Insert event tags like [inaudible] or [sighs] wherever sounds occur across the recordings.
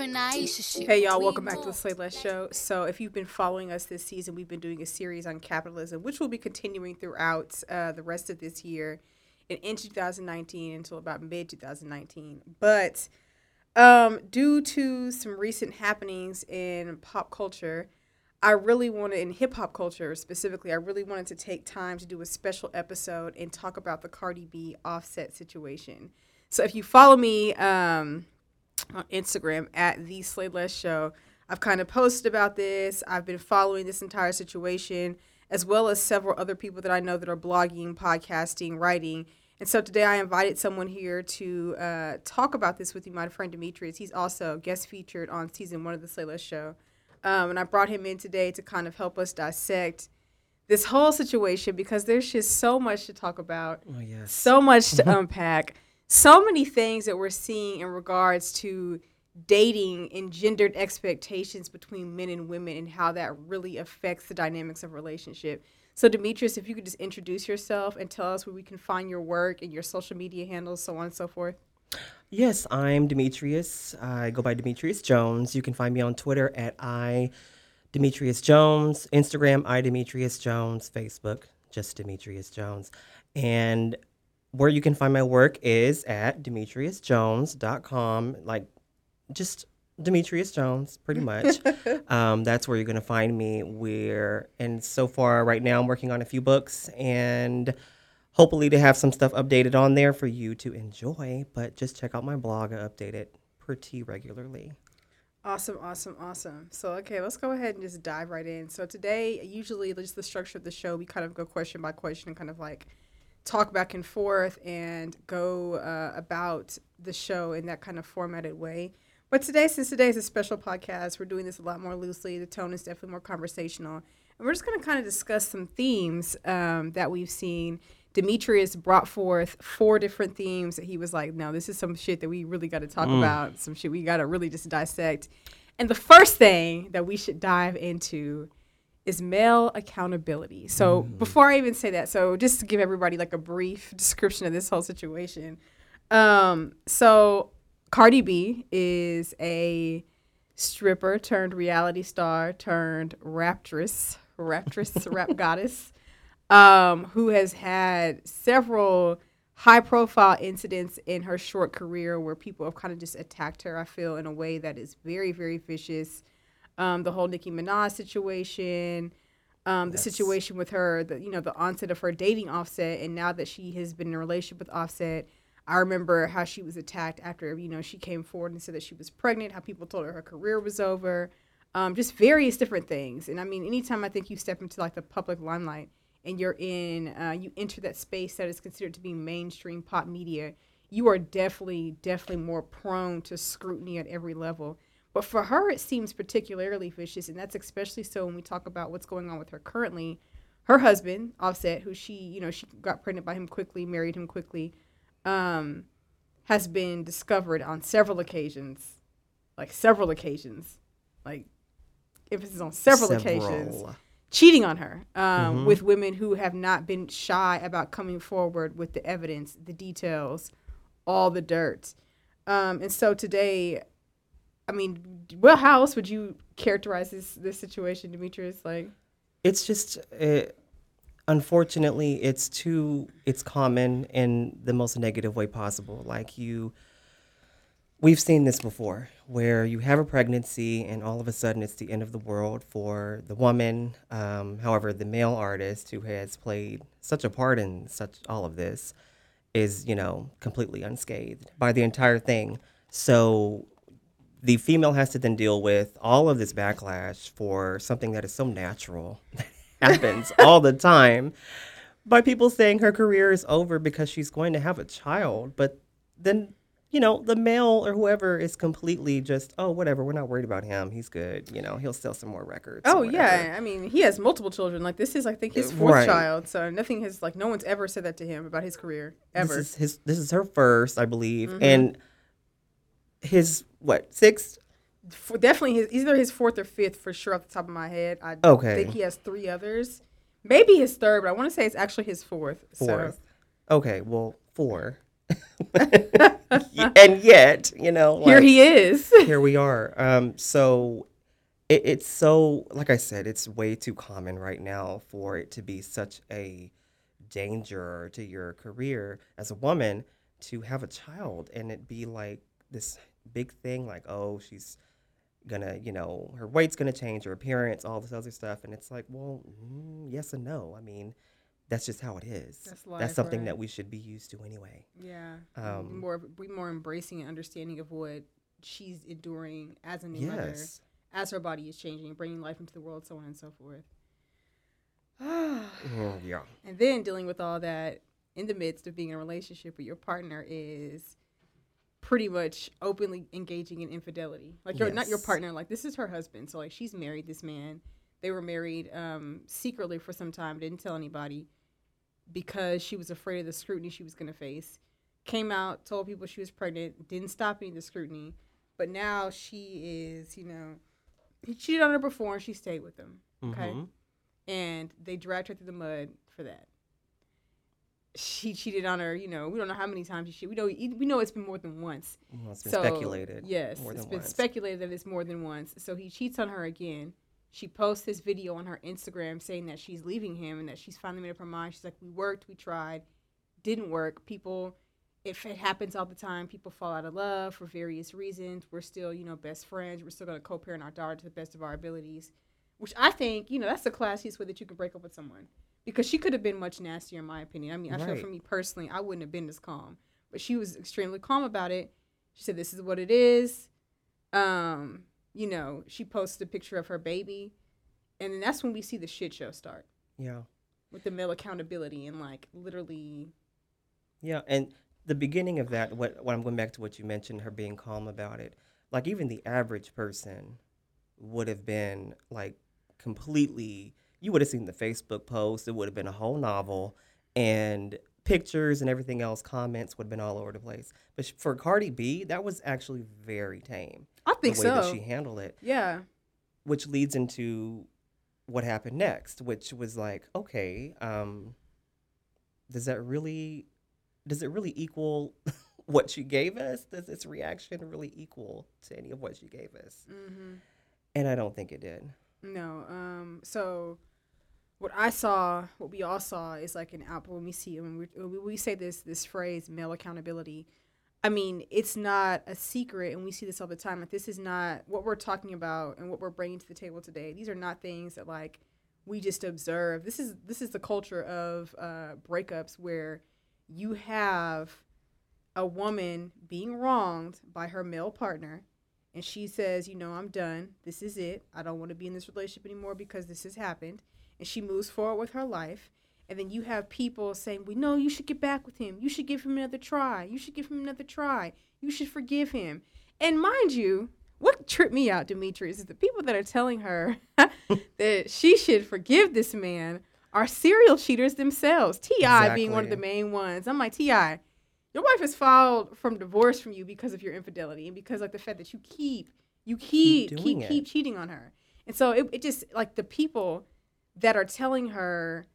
different Aisha shit. Hey y'all, welcome back to the Slay Less Show. So if you've been following us this season, we've been doing a series on capitalism, which will be continuing throughout uh, the rest of this year and into 2019 until about mid 2019. But um, due to some recent happenings in pop culture, I really wanted, in hip hop culture specifically, I really wanted to take time to do a special episode and talk about the Cardi B offset situation. So if you follow me, um, on Instagram at the Slay Less Show. I've kind of posted about this. I've been following this entire situation, as well as several other people that I know that are blogging, podcasting, writing. And so today I invited someone here to uh, talk about this with you, my friend Demetrius. He's also guest featured on season one of the Slay Less Show. Um, and I brought him in today to kind of help us dissect this whole situation because there's just so much to talk about, Oh yes. so much to [laughs] unpack so many things that we're seeing in regards to dating and gendered expectations between men and women and how that really affects the dynamics of relationship. So Demetrius, if you could just introduce yourself and tell us where we can find your work and your social media handles, so on and so forth. Yes, I'm Demetrius. I go by Demetrius Jones. You can find me on Twitter at I Demetrius Jones, Instagram I Demetrius Jones, Facebook just Demetrius Jones. And where you can find my work is at demetriusjones.com, like just Demetrius Jones, pretty much. [laughs] um, that's where you're going to find me. Where and so far, right now, I'm working on a few books and hopefully to have some stuff updated on there for you to enjoy. But just check out my blog. I update it pretty regularly. Awesome, awesome, awesome. So, okay, let's go ahead and just dive right in. So, today, usually, just the structure of the show, we kind of go question by question and kind of like talk back and forth and go uh, about the show in that kind of formatted way. But today, since today is a special podcast, we're doing this a lot more loosely. The tone is definitely more conversational. And we're just going to kind of discuss some themes um, that we've seen. Demetrius brought forth four different themes that he was like, no, this is some shit that we really got to talk about, some shit we got to really just dissect. And the first thing that we should dive into is male accountability. So before I even say that, so just to give everybody like a brief [laughs] description of this whole situation. Um, so Cardi B is a stripper turned reality star turned raptress, raptress, [laughs] rap goddess, um, who has had several high profile incidents in her short career where people have kind of just attacked her, I feel, in a way that is very, very vicious. Um, the whole Nicki Minaj situation, um, the Yes. situation with her, the you know, the onset of her dating Offset, and now that she has been in a relationship with Offset, I remember how she was attacked after you know she came forward and said that she was pregnant. How people told her her career was over, um, just various different things. And I mean, anytime I think you step into like the public limelight and you're in, uh, you enter that space that is considered to be mainstream pop media, you are definitely, definitely more prone to scrutiny at every level. But for her, it seems particularly vicious, and that's especially so when we talk about what's going on with her currently. Her husband, Offset, who she, you know, she got pregnant by him quickly, married him quickly, um, has been discovered on several occasions, like several occasions, like emphasis on several, occasions, cheating on her um, with women who have not been shy about coming forward with the evidence, the details, all the dirt. Um, and so today, I mean, well, how else would you characterize this this situation, Demetrius? Like, It's just, unfortunately, it's too, it's common in the most negative way possible. Like you, we've seen this before where you have a pregnancy and all of a sudden it's the end of the world for the woman. Um, however, the male artist who has played such a part in such all of this is, you know, completely unscathed by the entire thing. So the female has to then deal with all of this backlash for something that is so natural that happens [laughs] all the time by people saying her career is over because she's going to have a child. But then, you know, the male or whoever is completely just, oh, whatever, we're not worried about him. He's good. You know, he'll sell some more records. oh yeah, I mean, he has multiple children. Like, this is, I think, his fourth Right. child. So nothing has, like, no one's ever said that to him about his career ever. This is his. This is her first, I believe, Mm-hmm. and his what sixth? For, definitely his either his fourth or fifth for sure off the top of my head. I Okay. think he has three others. Maybe his third, but I want to say it's actually his fourth. So Fourth. Okay, well, four. [laughs] and yet, you know, Here he is. [laughs] here we are. Um, so it, it's so, like I said, it's way too common right now for it to be such a danger to your career as a woman to have a child and it be like this big thing, like, oh, she's gonna, you know, her weight's gonna change, her appearance, all this other stuff. And it's like, well, mm, yes and no. I mean, that's just how it is. That's life, that's something right? that we should be used to anyway. Yeah. Um, more we more embracing and understanding of what she's enduring as a new mother, as her body is changing, bringing life into the world, so on and so forth. [sighs] Mm, yeah. and then dealing with all that in the midst of being in a relationship with your partner is pretty much openly engaging in infidelity. Like you're not your partner, like this is her husband. So like she's married this man. They were married um, secretly for some time, didn't tell anybody because she was afraid of the scrutiny she was going to face. Came out, told people she was pregnant, didn't stop any of the scrutiny. But now she is, you know, he cheated on her before and she stayed with him. Okay Mhm. and they dragged her through the mud for that. She cheated on her. You know, we don't know how many times she cheated. We know we know it's been more than once. Well, it's been So, speculated. Yes, more it's been once. speculated that it's more than once. So he cheats on her again. She posts this video on her Instagram saying that she's leaving him and that she's finally made up her mind. She's like, "We worked, we tried, didn't work. People, if it happens all the time, people fall out of love for various reasons. We're still, you know, best friends. We're still going to co-parent our daughter to the best of our abilities." Which I think, you know, that's the classiest way that you can break up with someone because she could have been much nastier, in my opinion. I mean, I feel for me personally, I wouldn't have been as calm, but she was extremely calm about it. She said, "This is what it is." Um, you know, she posted a picture of her baby, and then that's when we see the shit show start Yeah. with the male accountability and like literally, Yeah, and the beginning of that, what, what I'm going back to what you mentioned, her being calm about it. Like even the average person would have been like completely. You would have seen the Facebook post. It would have been a whole novel, and pictures and everything else. Comments would have been all over the place. But sh- for Cardi B, that was actually very tame. I think the way so. that she handled it, yeah, which leads into what happened next, which was like, okay, um, does that really, does it really equal [laughs] what she gave us? Does its reaction really equal to any of what she gave us? mm-hmm. And I don't think it did. no. Um, so what I saw, what we all saw, is like an output when we see when we when we say this this phrase male accountability. I mean, it's not a secret, and we see this all the time. Like, this is not what we're talking about and what we're bringing to the table today. These are not things that like we just observe. This is this is the culture of uh, breakups where you have a woman being wronged by her male partner, and she says, "You know, I'm done. This is it. I don't want to be in this relationship anymore because this has happened." And she moves forward with her life. And then you have people saying, "We know you should get back with him. You should give him another try. You should give him another try. You should forgive him." And mind you, what tripped me out, Demetrius, is the people that are telling her [laughs] that she should forgive this man are serial cheaters themselves. T.I. being one of the main ones. I'm like, T.I., your wife has filed from divorce from you because of your infidelity and because like the fact that you keep you keep keep keep, cheating on her. And so it, it just like the people that are telling her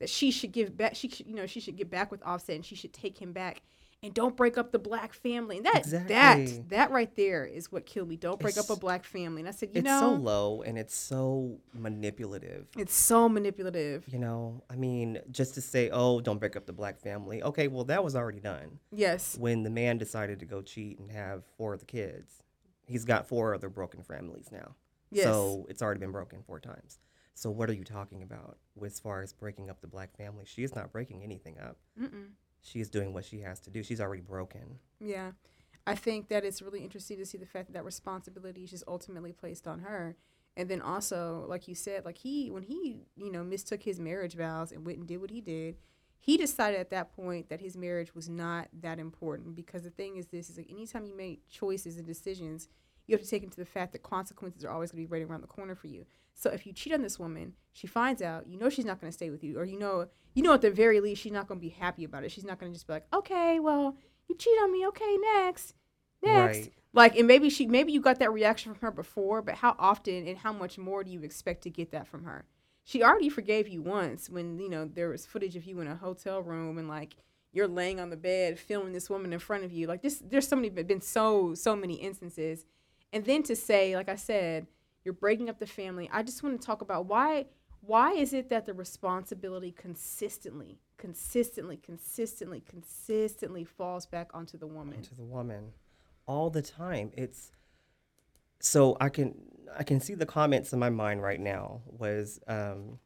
that she should give back she should, you know she should get back with Offset and she should take him back and don't break up the black family. And that Exactly. that that right there is what killed me. Don't break up a black family. And I said, you it's know, it's so low and it's so manipulative. it's so manipulative. You know, I mean, just to say, oh, don't break up the black family. Okay, well, that was already done Yes. when the man decided to go cheat and have four of the kids. He's got four other broken families now. Yes. So it's already been broken four times. So what are you talking about as far as breaking up the black family? She is not breaking anything up. Mm-mm. She is doing what she has to do. She's already broken. Yeah. I think that it's really interesting to see the fact that that responsibility is just ultimately placed on her. And then also, like you said, like he, when he, you know, mistook his marriage vows and went and did what he did, he decided at that point that his marriage was not that important because the thing is this is like anytime you make choices and decisions, you have to take into the fact that consequences are always going to be right around the corner for you. So if you cheat on this woman, she finds out, you know she's not going to stay with you, or you know, you know at the very least she's not going to be happy about it. She's not going to just be like, okay, well, you cheat on me, okay, next, next. Right. Like, and maybe she, maybe you got that reaction from her before, but how often and how much more do you expect to get that from her? She already forgave you once when you know there was footage of you in a hotel room and like you're laying on the bed filming this woman in front of you. Like this, there's so many been so so many instances, and then to say, like I said, you're breaking up the family. I just want to talk about why why is it that the responsibility consistently, consistently, consistently, consistently falls back onto the woman? to the woman. All the time. It's so i can i can see the comments in my mind right now was um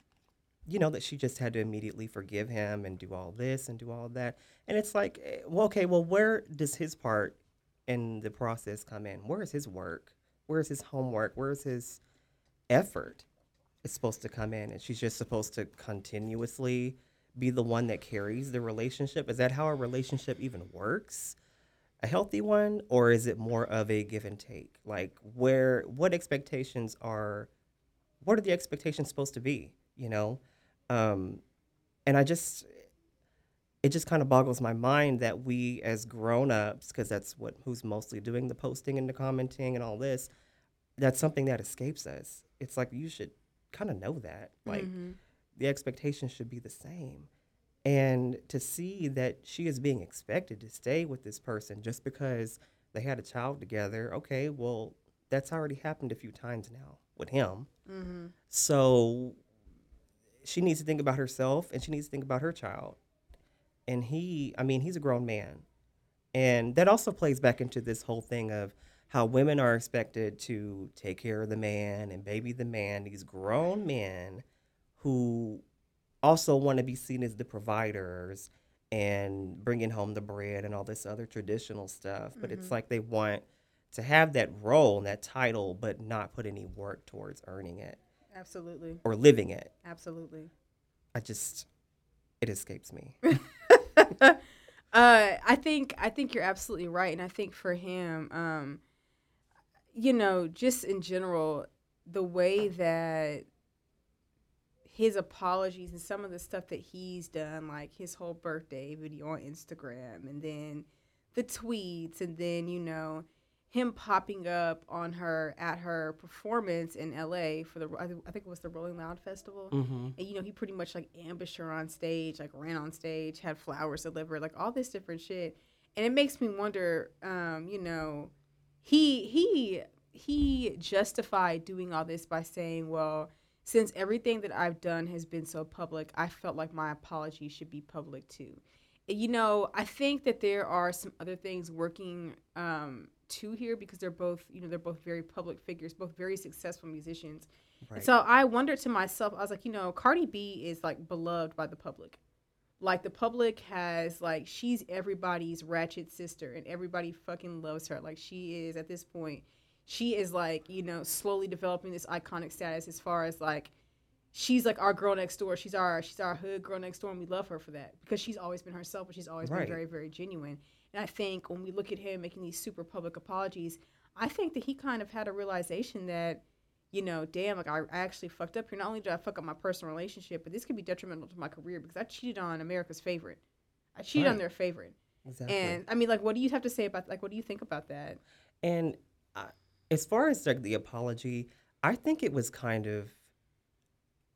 you know that she just had to immediately forgive him and do all this and do all that. And it's like eh, well okay well where does his part in the process come in? Where is his work where's his homework? Where's his effort is supposed to come in? And she's just supposed to continuously be the one that carries the relationship? Is that how a relationship even works? A healthy one? Or is it more of a give and take? Like where what expectations are what are the expectations supposed to be you know? Um and i just it just kind of boggles my mind that we as grown-ups because that's what who's mostly doing the posting and the commenting and all this that's something that escapes us it's like you should kind of know that like Mhm. the expectations should be the same. And to see that she is being expected to stay with this person just because they had a child together, okay, well, that's already happened a few times now with him. Mhm. So she needs to think about herself and she needs to think about her child. And he, I mean, he's a grown man. And that also plays back into this whole thing of how women are expected to take care of the man and baby the man, these grown men who also want to be seen as the providers and bringing home the bread and all this other traditional stuff. But it's mm-hmm. like they want to have that role and that title, but not put any work towards earning it Absolutely. or living it. Absolutely. I just, it escapes me. [laughs] [laughs] uh, I think I think you're absolutely right, and I think for him, um, you know, just in general, the way that his apologies and some of the stuff that he's done, like his whole birthday video on Instagram, and then the tweets, and then you know him popping up on her at her performance in L.A. for the I think it was the Rolling Loud Festival Mm-hmm. and you know he pretty much like ambushed her on stage like ran on stage had flowers delivered like all this different shit and it makes me wonder um you know he he he justified doing all this by saying well since everything that i've done has been so public i felt like my apology should be public too you know i think that there are some other things working um too here because they're both you know they're both very public figures both very successful musicians Right. so I wondered to myself, I was like, you know, Cardi B is like beloved by the public. Like the public has like she's everybody's ratchet sister and everybody fucking loves her. Like she is at this point, she is like, you know, slowly developing this iconic status as far as like she's like our girl next door. She's our she's our hood girl next door and we love her for that because she's always been herself but she's always Right. been very very genuine. And I think when we look at him making these super public apologies, I think that he kind of had a realization that you know, damn, like I, I actually fucked up here. Not only did I fuck up my personal relationship, but this could be detrimental to my career because I cheated on America's favorite. I cheated on their favorite. Exactly. And I mean, like, what do you have to say about, like, what do you think about that? And uh, as far as like the apology, I think it was kind of,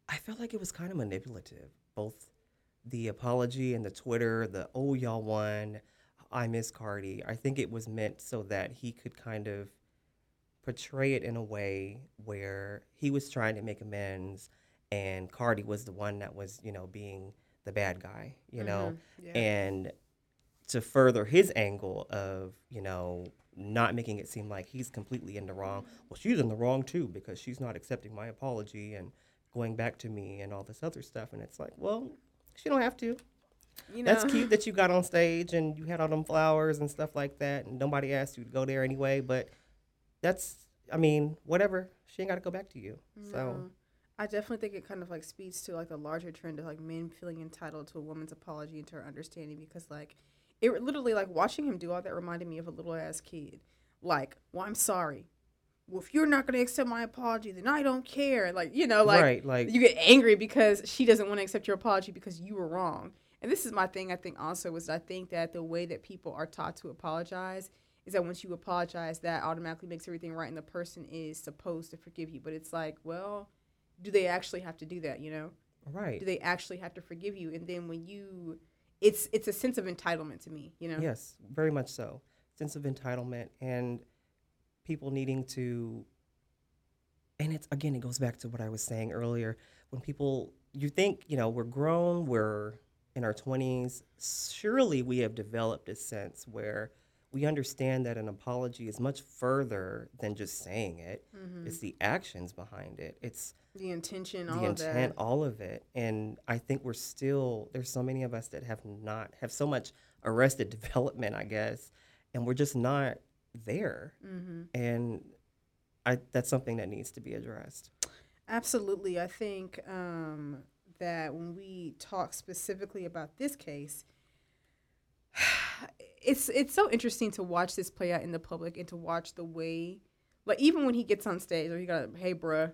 I felt like it was kind of manipulative. Both the apology and the Twitter, the oh y'all won, I miss Cardi. I think it was meant so that he could kind of portray it in a way where he was trying to make amends, and Cardi was the one that was you know being the bad guy, you know mm-hmm. Yeah. and to further his angle of you know not making it seem like he's completely in the wrong well she's in the wrong too because she's not accepting my apology and going back to me and all this other stuff and it's like well she don't have to you know, that's cute that you got on [laughs] stage and you had all them flowers and stuff like that and nobody asked you to go there anyway but that's i mean whatever she ain't got to go back to you so I definitely think it kind of like speaks to like the larger trend of like men feeling entitled to a woman's apology and to her understanding because like it literally like watching him do all that reminded me of a little ass kid. Like, well, I'm sorry. Well, if you're not gonna accept my apology, then I don't care. Like, you know, like right like you get angry because she doesn't want to accept your apology because you were wrong. And this is my thing. I think also is I think that the way that people are taught to apologize is that once you apologize, that automatically makes everything right, and the person is supposed to forgive you. But it's like, well, do they actually have to do that? You know, right do they actually have to forgive you? And then when you it's it's a sense of entitlement to me, you know. Yes, very much so. Sense of entitlement and people needing to and it's again it goes back to what I was saying earlier when people you think, you know, we're grown, we're in our 20s, surely we have developed a sense where we understand that an apology is much further than just saying it. It's the actions behind it. It's The intention, the all of intent, that. all of it. And I think we're still there's so many of us that have not have so much arrested [laughs] development, I guess, and we're just not there. Mm-hmm. And I that's something that needs to be addressed. Absolutely. I think um, that when we talk specifically about this case, [sighs] it's it's so interesting to watch this play out in the public and to watch the way, like even when he gets on stage, or he got, hey, bruh,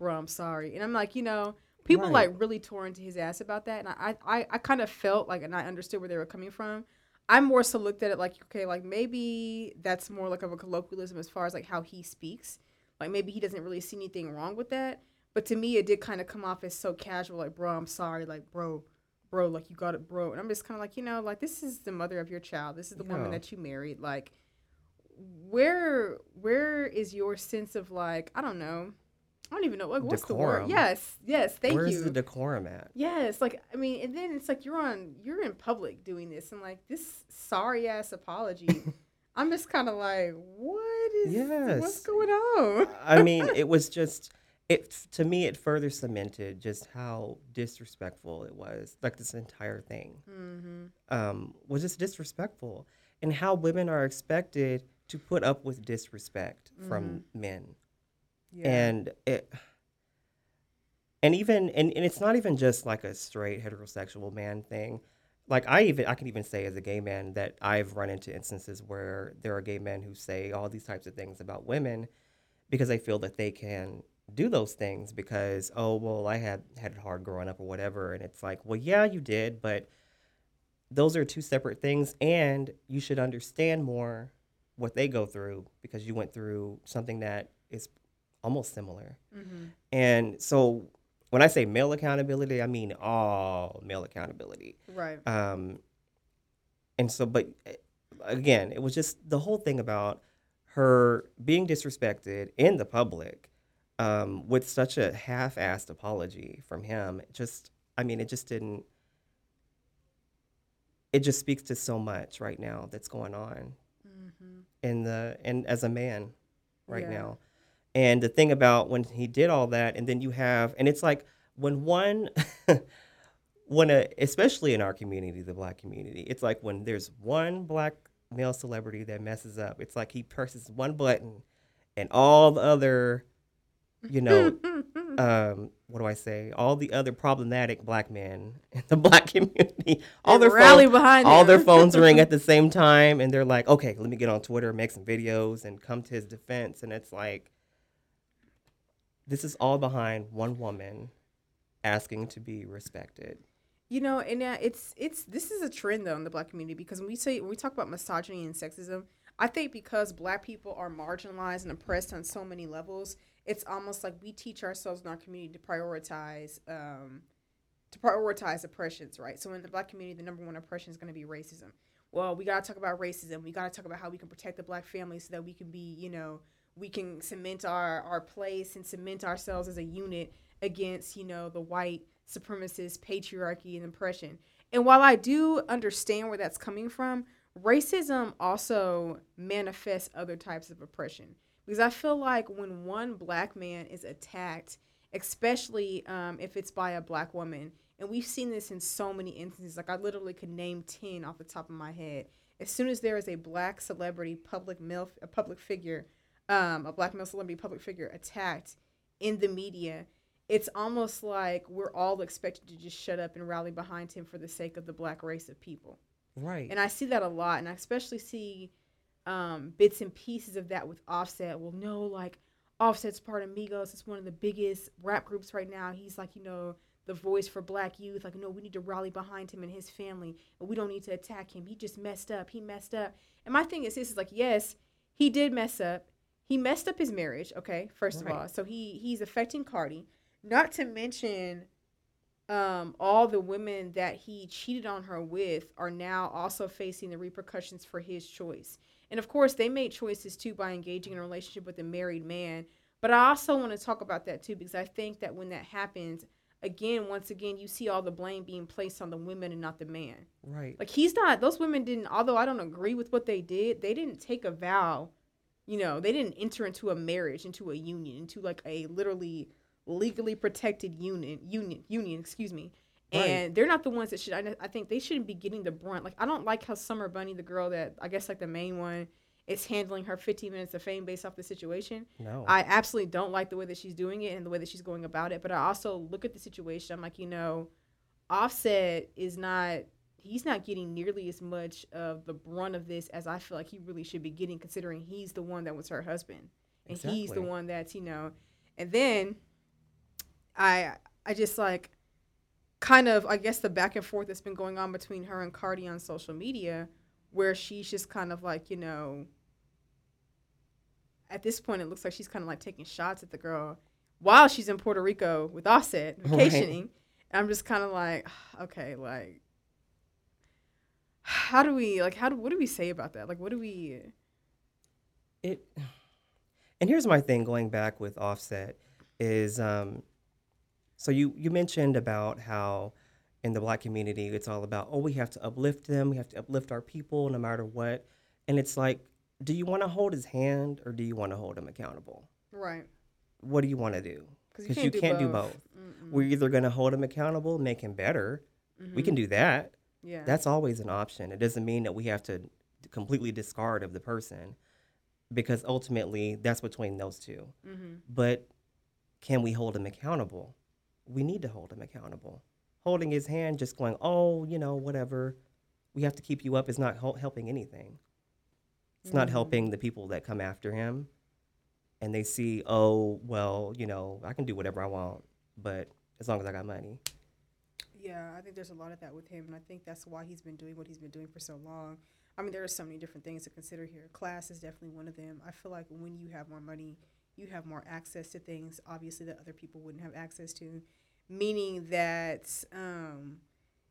bruh, I'm sorry, and I'm like, you know, people Right. like really tore into his ass about that, and I I I kind of felt like, and I understood where they were coming from. I'm more so looked at it like, okay, like maybe that's more like of a colloquialism as far as like how he speaks. Like maybe he doesn't really see anything wrong with that. But to me, it did kind of come off as so casual, like, bro, I'm sorry, like, bro, bro, like, you got it, bro. And I'm just kind of like, you know, like, this is the mother of your child. This is the woman that you married. Like, where, where is your sense of like, I don't know, I don't even know, like, what's the word? Yes, yes, thank Where's you. Where's the decorum at? Yes, like I mean, and then it's like you're on, you're in public doing this, and like this sorry ass apology. [laughs] I'm just kind of like, what is, yes. what's going on? I mean, [laughs] it was just it to me it further cemented just how disrespectful it was. Like this entire thing Mm-hmm. um, was just disrespectful, and how women are expected to put up with disrespect from men. Yeah. and it and even and, and it's not even just like a straight heterosexual man thing like i even i can even say as a gay man that i've run into instances where there are gay men who say all these types of things about women because they feel that they can do those things because oh well i had had it hard growing up or whatever and it's like well yeah you did but those are two separate things and you should understand more what they go through because you went through something that is almost similar mm-hmm. and so when i say male accountability i mean all male accountability right. um and so but eh, again it was just the whole thing about her being disrespected in the public um with such a half-assed apology from him just i mean it just didn't it just speaks to so much right now that's going on Mm-hmm. in the and as a man right Yeah. now. And the thing about when he did all that, and then you have, and it's like when one, [laughs] when a, especially in our community, the black community, it's like when there's one black male celebrity that messes up, it's like he presses one button, and all the other, you know, [laughs] um, what do I say? All the other problematic black men in the [laughs] black community, all their rally phones, behind all their [laughs] phones ring at the same time, and they're like, "Okay, let me get on Twitter, make some videos, and come to his defense." And it's like, this is all behind one woman asking to be respected. You know, and uh, it's it's this is a trend though in the black community because when we say when we talk about misogyny and sexism, I think because black people are marginalized and oppressed on so many levels, it's almost like we teach ourselves in our community to prioritize um, to prioritize oppressions, right? So in the black community, the number one oppression is going to be racism. Well, we got to talk about racism. We got to talk about how we can protect the black family so that we can be, you know, we can cement our our place and cement ourselves as a unit against, you know, the white supremacist patriarchy and oppression. And while I do understand where that's coming from, racism also manifests other types of oppression. Because I feel like when one black man is attacked, especially um, if it's by a black woman, and we've seen this in so many instances, like I literally could name 10 off the top of my head. As soon as there is a black celebrity, public male, a public figure, um, a black male celebrity, public figure attacked in the media, it's almost like we're all expected to just shut up and rally behind him for the sake of the black race of people. Right. And I see that a lot, and I especially see um, bits and pieces of that with Offset. Well, no, like Offset's part of Migos. It's one of the biggest rap groups right now. He's like, you know, the voice for black youth. Like, no, we need to rally behind him and his family, and we don't need to attack him. He just messed up. He messed up. And my thing is, this is like, yes, he did mess up. He messed up his marriage. Okay, first Right. of all, so he he's affecting Cardi. Not to mention um, all the women that he cheated on her with are now also facing the repercussions for his choice. And of course, they made choices too by engaging in a relationship with a married man. But I also want to talk about that too because I think that when that happens, again, once again, you see all the blame being placed on the women and not the man. Right. Like he's not; those women didn't. Although I don't agree with what they did, they didn't take a vow. You know, they didn't enter into a marriage, into a union, into like a literally legally protected union, union, union. Excuse me. Right. And they're not the ones that should. I, I think they shouldn't be getting the brunt. Like I don't like how Summer Bunni, the girl that I guess like the main one, is handling her 15 minutes of fame based off the situation. No. I absolutely don't like the way that she's doing it and the way that she's going about it. But I also look at the situation. I'm like, you know, Offset is not. He's not getting nearly as much of the brunt of this as I feel like he really should be getting, considering he's the one that was her husband, and he's the one that's you know. And then, I I just like, kind of I guess the back and forth that's been going on between her and Cardi on social media, where she's just kind of like you know at this point, it looks like she's kind of like taking shots at the girl while she's in Puerto Rico with Offset Right. vacationing. And I'm just kind of like, [sighs] okay, like, [sighs] how do we like? How do what do we say about that? Like, what do we? it [sighs] and here's my thing going back with offset is um so you you mentioned about how in the black community it's all about oh we have to uplift them we have to uplift our people no matter what and it's like do you want to hold his hand or do you want to hold him accountable Right. what do you want to do? because you can't do both we're either going to hold him accountable make him better we can do that Yeah. that's always an option. It doesn't mean that we have to completely discard of the person because ultimately that's between those 2 mm-hmm. But can we hold him accountable? We need to hold him accountable. Holding his hand, just going, oh, you know, whatever, we have to keep you up is not hel- helping anything. It's not Mhm. helping the people that come after him and they see, oh, well, you know, I can do whatever I want, but as long as I got money. Yeah, I think there's a lot of that with him, and I think that's why he's been doing what he's been doing for so long. I mean, there are so many different things to consider here. Class is definitely one of them. I feel like when you have more money, you have more access to things, obviously, that other people wouldn't have access to, meaning that um,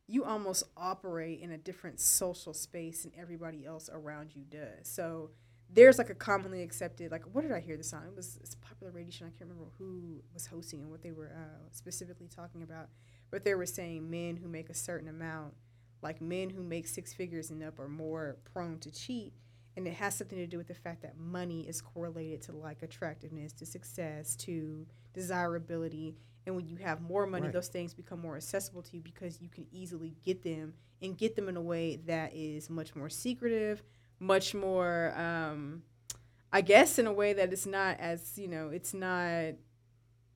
you almost operate in a different social space than everybody else around you does. So there's like a commonly accepted, like, what did I hear this on? It was it's popular radio show. I can't remember who was hosting and what they were uh, specifically talking about but they were saying men who make a certain amount, like men who make six figures and up, are more prone to cheat. And it has something to do with the fact that money is correlated to like attractiveness, to success, to desirability. And when you have more money, Right. those things become more accessible to you because you can easily get them and get them in a way that is much more secretive, much more, um, I guess, in a way that it's not as, you know, it's not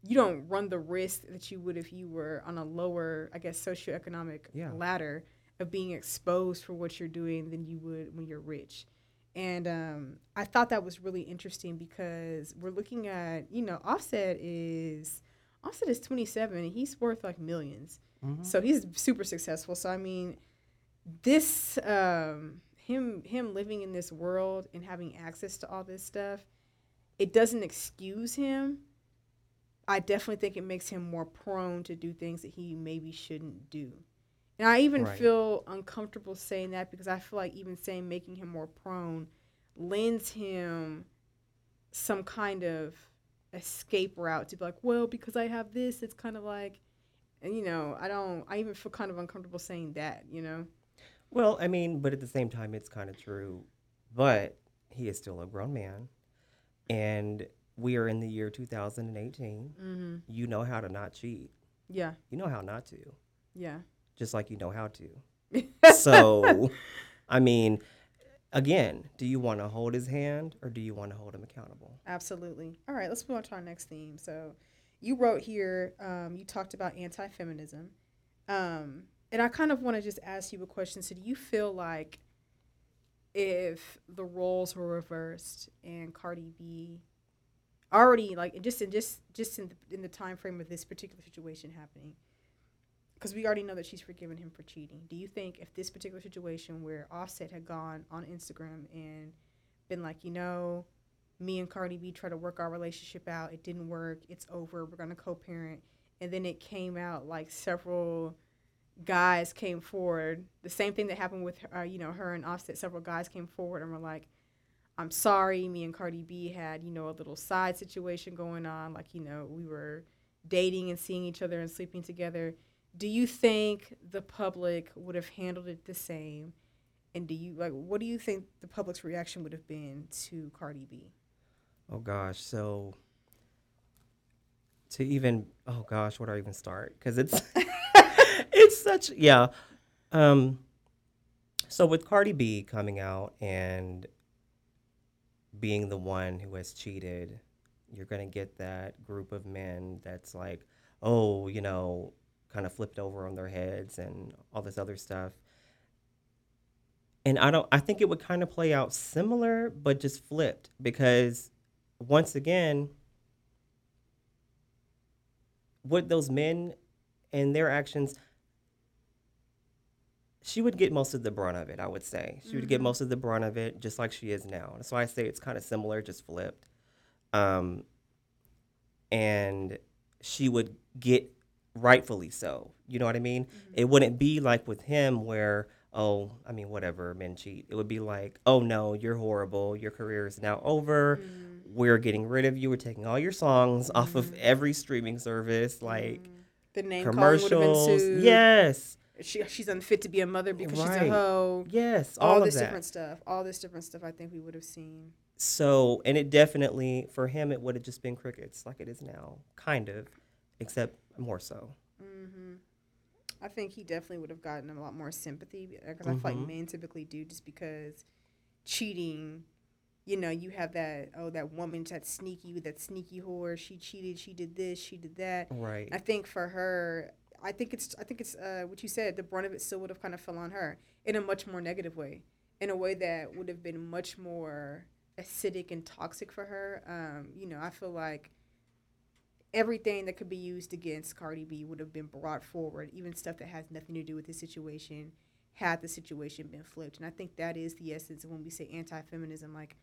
you don't run the risk that you would if you were on a lower, I guess, socioeconomic Yeah. ladder of being exposed for what you're doing than you would when you're rich. And um, I thought that was really interesting because we're looking at, you know, Offset is Offset is 27 and he's worth like 1000000s Mhm. So he's super successful. So I mean, this um, him him living in this world and having access to all this stuff, it doesn't excuse him. I definitely think it makes him more prone to do things that he maybe shouldn't do. And I even Right. feel uncomfortable saying that because I feel like even saying making him more prone lends him some kind of escape route to be like, well, because I have this, it's kind of like, and you know, I don't, I even feel kind of uncomfortable saying that, you know? Well, I mean, but at the same time, it's kind of true. But he is still a grown man. And we are in the year 2018. Mm-hmm. You know how to not cheat. Yeah, You know how not to, yeah. Just like you know how to. [laughs] So, I mean, again, do you want to hold his hand or do you want to hold him accountable? Absolutely. All right, let's move on to our next theme. So, you wrote here, um, you talked about anti feminism. Um, and I kind of want to just ask you a question. So, do you feel like if the roles were reversed and Cardi B already like just in just just in the, in the time frame of this particular situation happening because we already know that she's forgiven him for cheating do you think if this particular situation where offset had gone on instagram and been like you know me and cardi b try to work our relationship out it didn't work it's over we're to co-parent and then it came out like several guys came forward. The same thing that happened with uh, you know her and Offset. Several guys came forward and were like, "I'm sorry, me and Cardi B had you know a little side situation going on. Like you know we were dating and seeing each other and sleeping together." Do you think the public would have handled it the same? And do you like what do you think the public's reaction would have been to Cardi B? Oh gosh, so to even oh gosh, where do I even start? Because it's [laughs] it's such yeah. Um, so with Cardi B coming out and being the one who has cheated, you're gonna get that group of men that's like, oh, you know, kind of flipped over on their heads and all this other stuff. And I don't I think it would kind of play out similar but just flipped because once again what those men and their actions she would get most of the brunt of it, I would say. She would get most of the brunt of it just like she is now. That's why I say it's kind of similar, just flipped. Um, and she would get rightfully so. You know what I mean? Mm-hmm. It wouldn't be like with him where, oh, I mean, whatever, men cheat. It would be like, oh no, you're horrible. Your career is now over. Mm-hmm. We're getting rid of you. We're taking all your songs off of mm-hmm. every streaming service, like The name calling would have been commercials. Yes. she, she's unfit to be a mother because she's a hoe. Yes. All, All, this that. different stuff. All this different stuff. I think we would have seen. So, and it definitely, for him, it would have just been crickets like it is now, kind of, except more so. I think he definitely would have gotten a lot more sympathy because I feel like Mhm. men typically do just because cheating. You know, you have that oh that woman that sneaky that sneaky whore. She cheated. She did this. She did that. Right. I think for her, I think it's I think it's uh, what you said. The brunt of it still would have kind of fell on her in a much more negative way, in a way that would have been much more acidic and toxic for her. Um, you know, I feel like everything that could be used against Cardi B would have been brought forward, even stuff that has nothing to do with the situation, had the situation been flipped. And I think that is the essence of when we say anti-feminism, like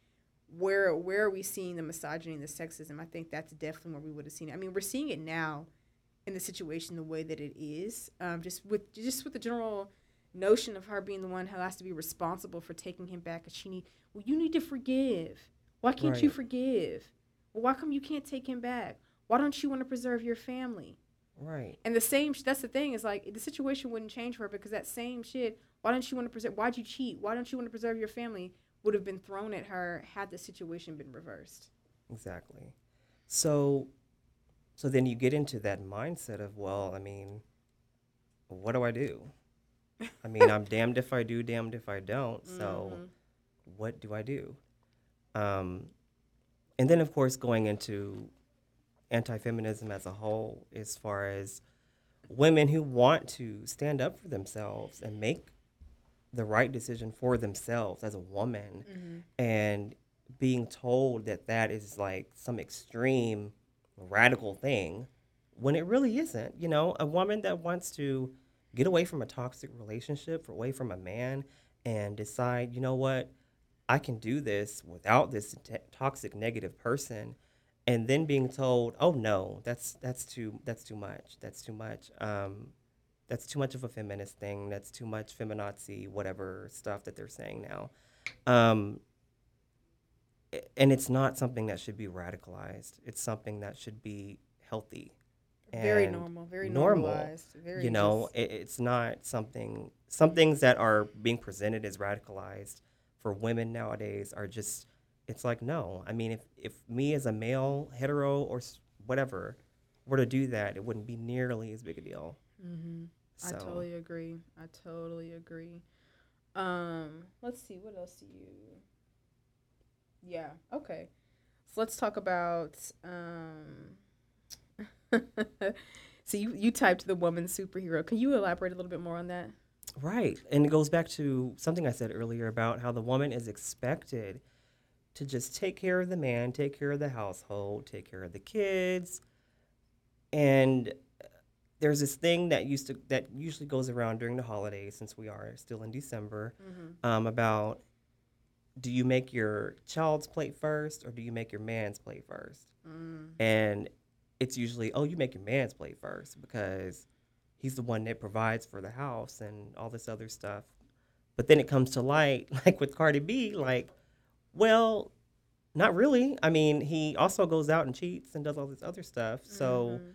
where where are we seeing the misogyny and the sexism? I think that's definitely where we would have seen it. I mean, we're seeing it now in the situation the way that it is, um, just with just with the general notion of her being the one who has to be responsible for taking him back. And she need well, you need to forgive. Why can't you forgive? Well, why come you can't take him back? Why don't you want to preserve your family? Right. And the same, that's the thing, is like the situation wouldn't change for her because that same shit, why don't you want to preserve, why'd you cheat? Why don't you want to preserve your family? Would have been thrown at her had the situation been reversed. Exactly. So, so then you get into that mindset of, well, I mean, what do I do? I mean, I'm [laughs] damned if I do, damned if I don't. So, what do I do? Um, and then, of course, going into anti-feminism as a whole, as far as women who want to stand up for themselves and make the right decision for themselves as a woman mm-hmm. and being told that that is like some extreme radical thing when it really isn't you know? A woman that wants to get away from a toxic relationship away from a man and decide you know what? I can do this without this t- toxic negative person and then being told oh no that's that's too that's too much that's too much um that's too much of a feminist thing that's too much feminazi whatever stuff that they're saying now um and it's not something that should be radicalized it's something that should be healthy very normal, very normal, normalized. Very you know it, it's not something some things that are being presented as radicalized for women nowadays are just it's like no i mean if if me as a male hetero or whatever were to do that it wouldn't be nearly as big a deal I totally agree. I totally agree. Um, let's see, what else do you? Yeah. Okay. So let's talk about. Um, [laughs] so you you typed the woman superhero. Can you elaborate a little bit more on that? Right. And it goes back to something I said earlier about how the woman is expected to just take care of the man, take care of the household, take care of the kids. And there's this thing that used to that usually goes around during the holidays since we are still in December um, about do you make your child's plate first or do you make your man's plate first? And it's usually, oh, you make your man's plate first because he's the one that provides for the house and all this other stuff. But then it comes to light, [laughs] like with Cardi B, like, well, not really. I mean, he also goes out and cheats and does all this other stuff. So Mhm.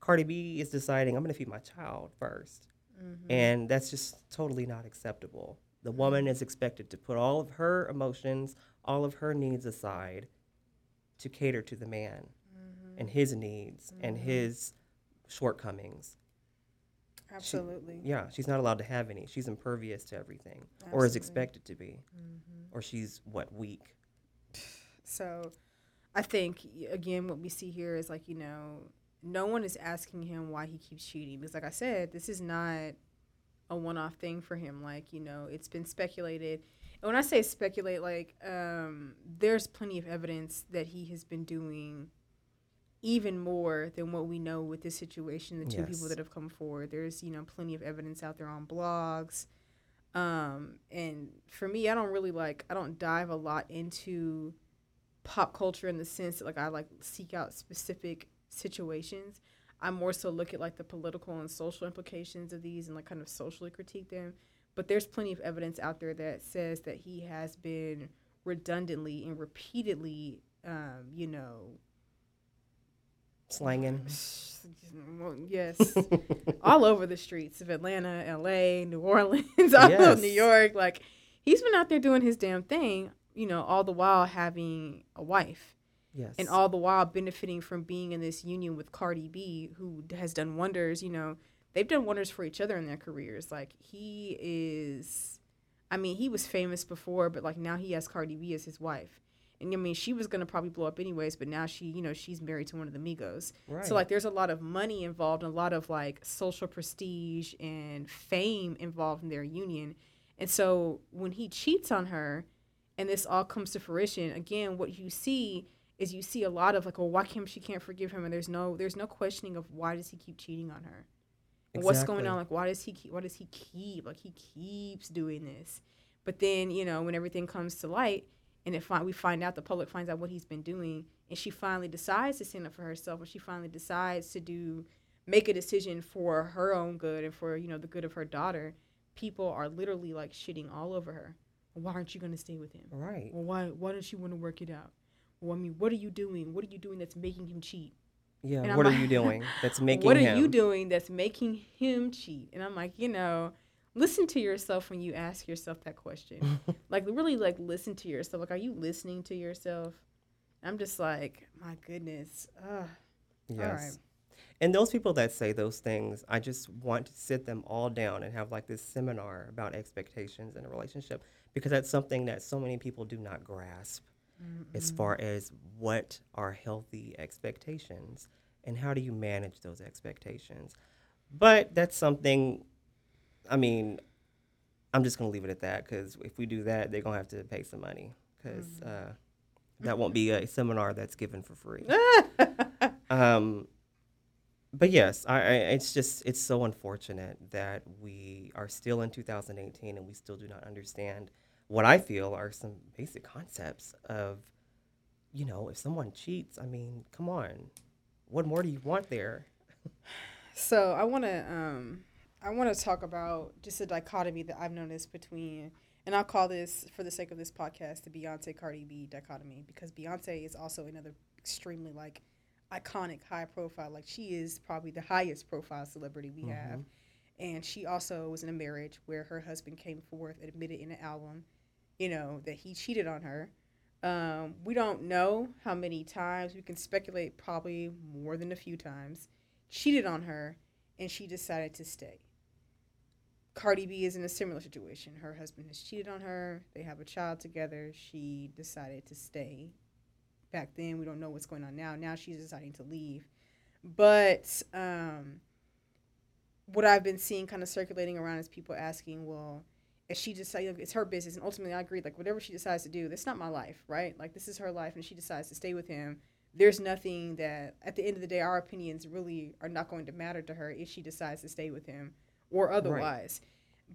Cardi B is deciding, I'm going to feed my child 1st Mhm. And that's just totally not acceptable. The woman is expected to put all of her emotions, all of her needs aside to cater to the man Mhm. and his needs and Mhm. his shortcomings. Absolutely. Yeah, she's not allowed to have any. She's impervious to everything or is expected to be. Mhm. Or she's what, weak. So I think again what we see here is like, you know, no one is asking him why he keeps cheating because like I said, this is not a one-off thing for him like, you know, it's been speculated. And when I say speculate like um there's plenty of evidence that he has been doing even more than what we know with this situation, the two people that have come forward. There's, you know, plenty of evidence out there on blogs. Um, and for me, I don't really like, I don't dive a lot into pop culture in the sense that like I like seek out specific situations. I more so look at like the political and social implications of these and like kind of socially critique them. But there's plenty of evidence out there that says that he has been redundantly and repeatedly, um, you know, Slanging. yes, [laughs] all over the streets of Atlanta, L.A., New Orleans, [laughs] all of New York. Like he's been out there doing his damn thing, you know, all the while having a wife yes. and all the while benefiting from being in this union with Cardi B, who has done wonders. You know, they've done wonders for each other in their careers. Like he is, I mean, he was famous before, but like now he has Cardi B as his wife. And I mean, she was gonna probably blow up anyways, but now she, you know, she's married to one of the Migos. right. So like, there's a lot of money involved, and a lot of like social prestige and fame involved in their union. And so when he cheats on her, and this all comes to fruition, again, what you see is you see a lot of like, well, why can't she can't forgive him? And there's no there's no questioning of why does he keep cheating on her? And What's going on? Like, why does he keep? Why does he keep? Like, he keeps doing this. But then, you know, when everything comes to light, and it find we find out the public finds out what he's been doing, and she finally decides to stand up for herself, and she finally decides to do make a decision for her own good and for you know the good of her daughter. People are literally like shitting all over her. Why aren't you going to stay with him? Right. Well, why why don't you want to work it out? Well, I mean, what are you doing? What are you doing that's making him cheat? Yeah. What are you doing that's [laughs] making what are you doing that's making him cheat? And I'm like, you know, listen to yourself when you ask yourself that question. [laughs] like really like listen to yourself. Like are you listening to yourself? I'm just like, my goodness. Ugh. Yes. right. And those people that say those things, I just want to sit them all down and have like this seminar about expectations in a relationship because that's something that so many people do not grasp as far as what are healthy expectations and how do you manage those expectations. But that's something, I mean, I'm just going to leave it at that because if we do that, they're going to have to pay some money because uh, that won't be a seminar that's given for free. [laughs] Um, but yes, I, I, it's just it's so unfortunate that we are still in 2018 and we still do not understand what I feel are some basic concepts of, you know, if someone cheats, I mean, come on, what more do you want there? So I want to um I want to talk about just a dichotomy that I've noticed between and I'll call this for the sake of this podcast the Beyonce Cardi B dichotomy because Beyonce is also another extremely like iconic high profile like she is probably the highest profile celebrity we have. And she also was in a marriage where her husband came forth and admitted in an album you know that he cheated on her. Um, we don't know how many times we can speculate probably more than a few times cheated on her and she decided to stay. Cardi B is in a similar situation. Her husband has cheated on her. They have a child together. She decided to stay. Back then, we don't know what's going on now. Now she's deciding to leave. But um, what I've been seeing kind of circulating around is people asking, well, if she decides it's her business, and ultimately I agree, like whatever she decides to do, that's not my life, right? Like this is her life, and she decides to stay with him there's nothing that at the end of the day our opinions really are not going to matter to her if she decides to stay with him or otherwise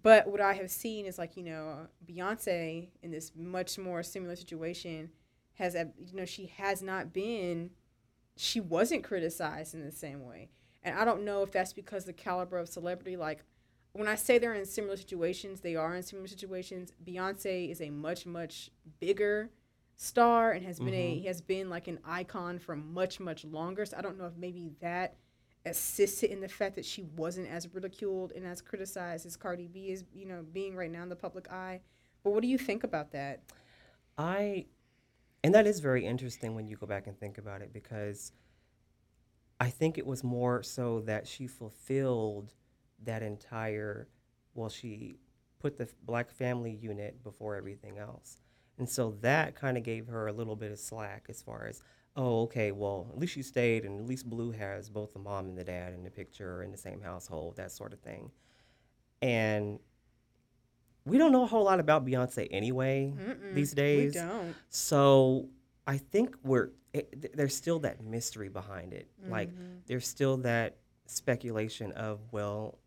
but what i have seen is like you know beyonce in this much more similar situation has you know she has not been she wasn't criticized in the same way. And I don't know if that's because the caliber of celebrity, like when I say they're in similar situations, they are in similar situations. Beyonce is a much, much bigger star and has been a mm-hmm. has been like an icon for much, much longer. So I don't know if maybe that assisted in the fact that she wasn't as ridiculed and as criticized as Cardi B is, you know, being right now in the public eye. But what do you think about that? I, and that is very interesting when you go back and think about it because I think it was more so that she fulfilled that entire, well, she put the black family unit before everything else. And so that kind of gave her a little bit of slack as far as, oh, okay, well, at least you stayed, and at least Blue has both the mom and the dad in the picture in the same household, that sort of thing. And we don't know a whole lot about Beyonce anyway Mm-mm, these days. We don't. So I think we're it, th- there's still that mystery behind it. Like Mm-hmm. there's still that speculation of well,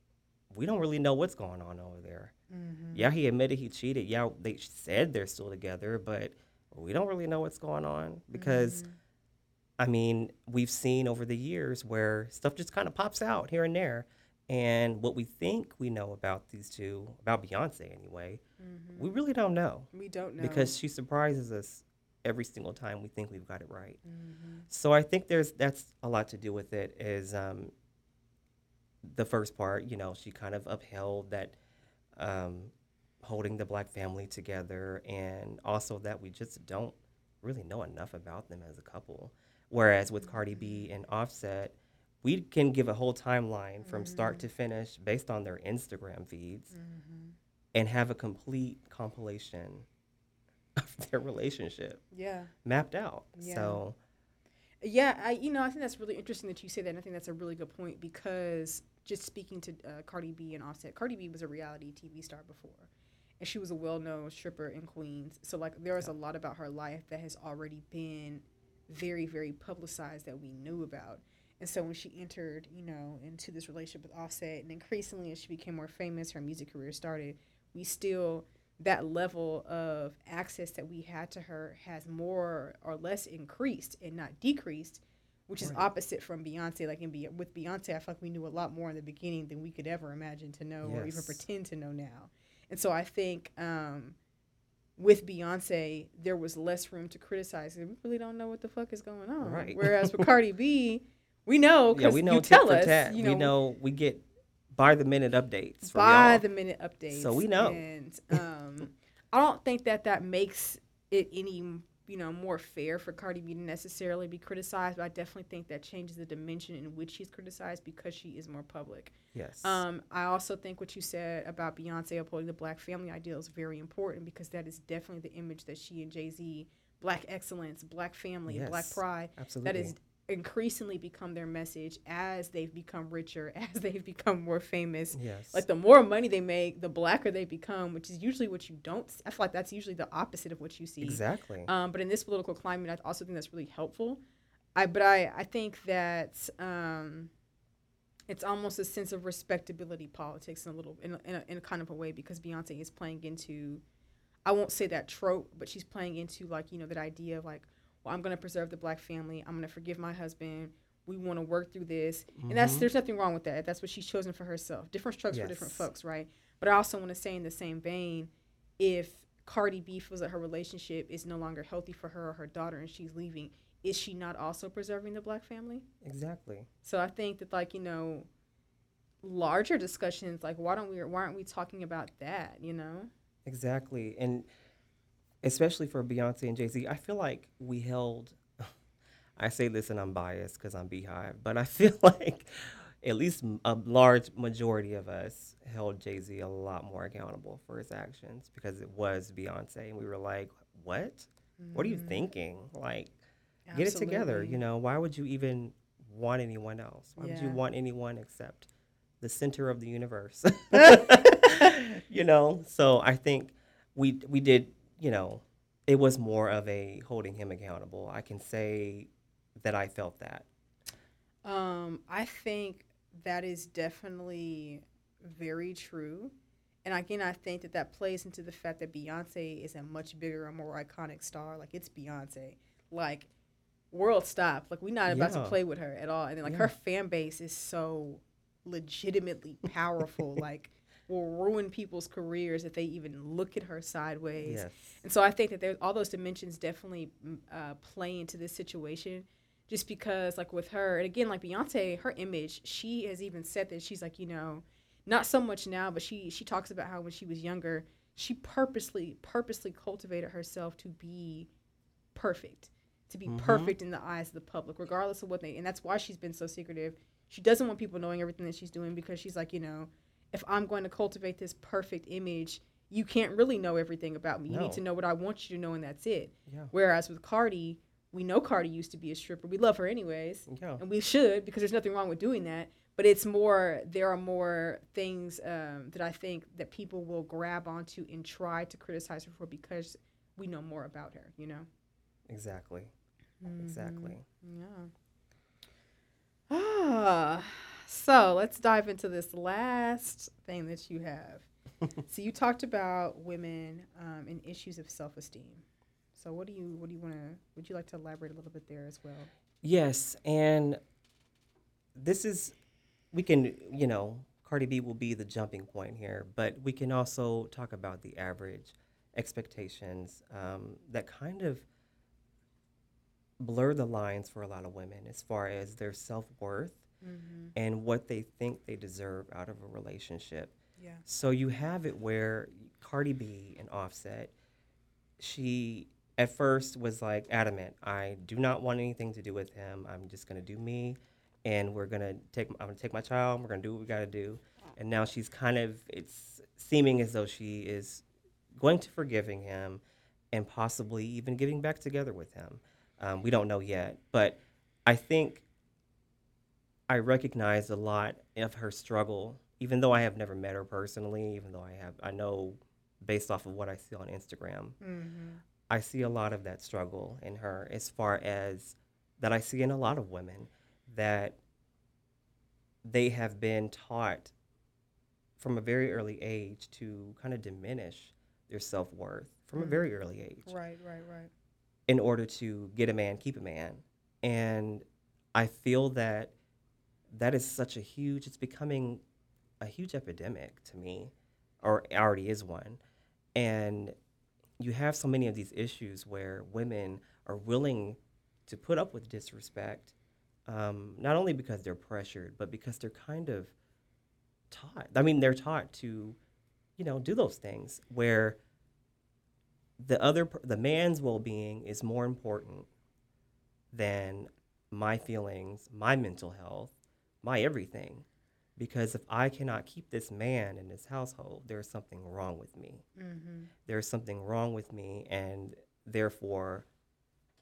we don't really know what's going on over there. Mm-hmm. Yeah, he admitted he cheated. Yeah, they said they're still together, but we don't really know what's going on because. Mm-hmm. I mean, we've seen over the years where stuff just kind of pops out here and there. And what we think we know about these two, about Beyonce anyway, we really don't know We don't know. because she surprises us every single time we think we've got it right. Mm-hmm. So I think there's that's a lot to do with it. Is um, the first part, you know, she kind of upheld that um, holding the black family together, and also that we just don't really know enough about them as a couple. Whereas with Cardi B and Offset, we can give a whole timeline from start to finish based on their Instagram feeds and have a complete compilation [laughs] of their relationship yeah. mapped out. Yeah. So Yeah, I you know I think that's really interesting that you say that. And I think that's a really good point because just speaking to uh, Cardi B and Offset, Cardi B was a reality TV star before, and she was a well-known stripper in Queens. So like there was a lot about her life that has already been very very publicized that we knew about. And so when she entered, you know, into this relationship with Offset, and increasingly as she became more famous, her music career started. We still that level of access that we had to her has more or less increased and not decreased, which is opposite from Beyonce. Like in Be- with Beyonce, I feel like we knew a lot more in the beginning than we could ever imagine to know or even pretend to know now. And so I think um, with Beyonce, there was less room to criticize. We really don't know what the fuck is going on. Right. [laughs] Whereas with Cardi B, we know yeah, because we know you tell us. tat. You know, we know we get by the minute updates from by the minute updates. So we know. And um, I don't think that that makes it any you know more fair for Cardi B to necessarily be criticized, but I definitely think that changes the dimension in which she's criticized because she is more public. yes. Um, I also think what you said about Beyonce upholding the black family ideal is very important because that is definitely the image that she and Jay Z, black excellence, black family, black pride, absolutely. that is increasingly become their message as they've become richer, [laughs] as they've become more famous. yes. Like the more money they make, the blacker they become, which is usually what you don't. I feel like that's usually the opposite of what you see. exactly. Um, but in this political climate, I also think that's really helpful. I but I I think that um, it's almost a sense of respectability politics in a little in a, in a, in a kind of a way because Beyonce is playing into. I won't say that trope, but she's playing into like you know that idea of like, well, I'm going to preserve the black family. I'm going to forgive my husband. We want to work through this, and that's Mhm. there's nothing wrong with that. That's what she's chosen for herself. Different strokes for different folks, right? But I also want to say in the same vein, if Cardi B feels that her relationship is no longer healthy for her or her daughter and she's leaving, is she not also preserving the black family? exactly. So I think that like, you know, larger discussions like why don't we why aren't we talking about that, you know? Exactly. And especially for Beyonce and Jay Z, I feel like we held, [laughs] I say this and I'm biased because I'm BeyHive, but I [laughs] feel like at least a large majority of us held Jay Z a lot more accountable for his actions because it was Beyonce. And we were like, what? What are you mm-hmm. thinking? Like, get it together. You know, why would you even want anyone else? Why would you want anyone except the center of the universe? [laughs] you know, so I think we we did, you know, it was more of a holding him accountable. I can say that I felt that. Um, I think that is definitely very true. And again, I think that that plays into the fact that Beyonce is a much bigger and more iconic star. Like, it's Beyonce. Like, world stop. Like we're not about Yeah. to play with her at all. And then like Yeah. her fan base is so legitimately powerful. [laughs] like will ruin people's careers if they even look at her sideways. Yes. And so I think that there's all those dimensions definitely mm, uh, play into this situation. Just because, like with her, and again, like Beyonce, her image, she has even said that she's like, you know, not so much now, but she she talks about how when she was younger, she purposely purposely cultivated herself to be perfect, to be Mhm. perfect in the eyes of the public, regardless of what they. And that's why she's been so secretive. She doesn't want people knowing everything that she's doing because she's like, you know, if I'm going to cultivate this perfect image, you can't really know everything about me. You No. need to know what I want you to know, and that's it. Yeah. Whereas with Cardi, we know Cardi used to be a stripper. We love her anyways, Yeah. and we should because there's nothing wrong with doing that. But it's more, there are more things um, that I think that people will grab onto and try to criticize her for because we know more about her, you know? Exactly. Exactly. Yeah. [sighs] Ah, so let's dive into this last thing that you have. [laughs] so you talked about women um, and issues of self-esteem. So what do you what do you want to? Would you like to elaborate a little bit there as well? Yes, and this is we can, you know, Cardi B will be the jumping point here, but we can also talk about the average expectations um, that kind of blur the lines for a lot of women as far as their self worth Mm-hmm. and what they think they deserve out of a relationship. Yeah. So you have it where Cardi B and Offset, she at first was like adamant, I do not want anything to do with him. I'm just gonna do me, and we're gonna take. I'm gonna take my child. We're gonna do what we gotta do. And now she's kind of. It's seeming as though she is going to forgiving him, and possibly even getting back together with him. Um, we don't know yet, but I think I recognize a lot of her struggle, even though I have never met her personally, even though I have, I know based off of what I see on Instagram, Mm-hmm. I see a lot of that struggle in her as far as that I see in a lot of women that they have been taught from a very early age to kind of diminish their self worth from a Mhm. very early age Right. Right. Right. in order to get a man, keep a man. And I feel that that is such a huge, it's becoming a huge epidemic to me, or it already is one. And you have so many of these issues where women are willing to put up with disrespect, um, not only because they're pressured, but because they're kind of taught. I mean, they're taught to, you know, do those things where the other the man's well-being is more important than my feelings my mental health my everything because if i cannot keep this man in this household there's something wrong with me Mm-hmm. there's something wrong with me and therefore